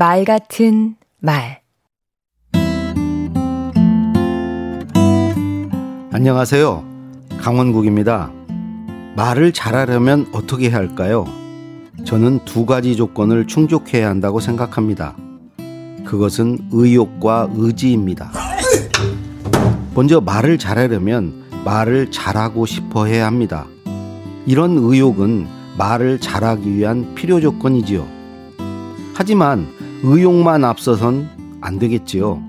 말 같은 말 안녕하세요. 강원국입니다. 말을 잘하려면 어떻게 해야 할까요? 저는 두 가지 조건을 충족해야 한다고 생각합니다. 그것은 의욕과 의지입니다. 먼저 말을 잘하려면 말을 잘하고 싶어 해야 합니다. 이런 의욕은 말을 잘하기 위한 필요 조건이지요. 하지만 의욕만 앞서선 안 되겠지요.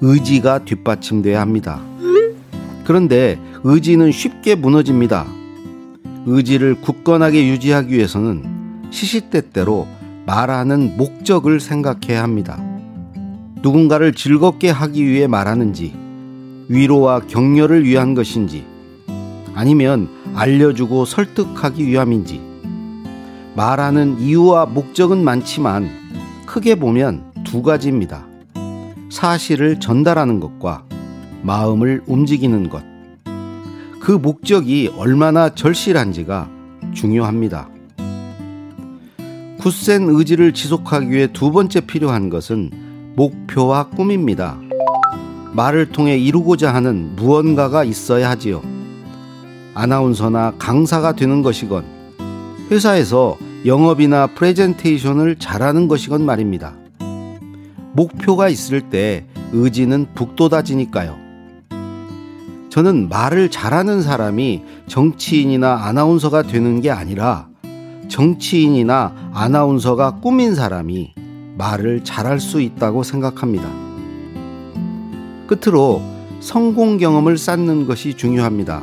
의지가 뒷받침돼야 합니다. 그런데 의지는 쉽게 무너집니다. 의지를 굳건하게 유지하기 위해서는 시시때때로 말하는 목적을 생각해야 합니다. 누군가를 즐겁게 하기 위해 말하는지, 위로와 격려를 위한 것인지, 아니면 알려주고 설득하기 위함인지, 말하는 이유와 목적은 많지만 크게 보면 두 가지입니다. 사실을 전달하는 것과 마음을 움직이는 것. 그 목적이 얼마나 절실한지가 중요합니다. 굳센 의지를 지속하기 위해 두 번째 필요한 것은 목표와 꿈입니다. 말을 통해 이루고자 하는 무언가가 있어야 하지요. 아나운서나 강사가 되는 것이건 회사에서 영업이나 프레젠테이션을 잘하는 것이건 말입니다. 목표가 있을 때 의지는 북돋아지니까요. 저는 말을 잘하는 사람이 정치인이나 아나운서가 되는 게 아니라 정치인이나 아나운서가 꾸민 사람이 말을 잘할 수 있다고 생각합니다. 끝으로 성공 경험을 쌓는 것이 중요합니다.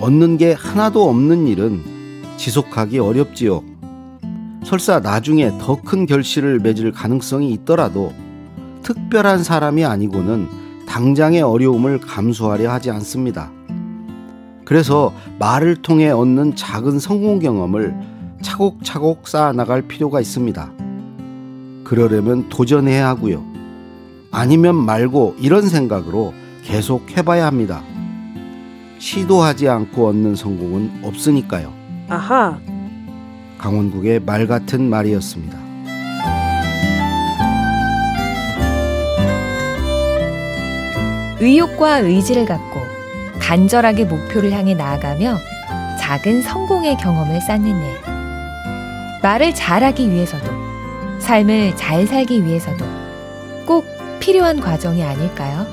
얻는 게 하나도 없는 일은 지속하기 어렵지요. 설사 나중에 더 큰 결실을 맺을 가능성이 있더라도 특별한 사람이 아니고는 당장의 어려움을 감수하려 하지 않습니다. 그래서 말을 통해 얻는 작은 성공 경험을 차곡차곡 쌓아나갈 필요가 있습니다. 그러려면 도전해야 하고요. 아니면 말고 이런 생각으로 계속 해봐야 합니다. 시도하지 않고 얻는 성공은 없으니까요. 아하. 강원국의 말 같은 말이었습니다. 의욕과 의지를 갖고 간절하게 목표를 향해 나아가며 작은 성공의 경험을 쌓는 일. 말을 잘하기 위해서도, 삶을 잘 살기 위해서도 꼭 필요한 과정이 아닐까요?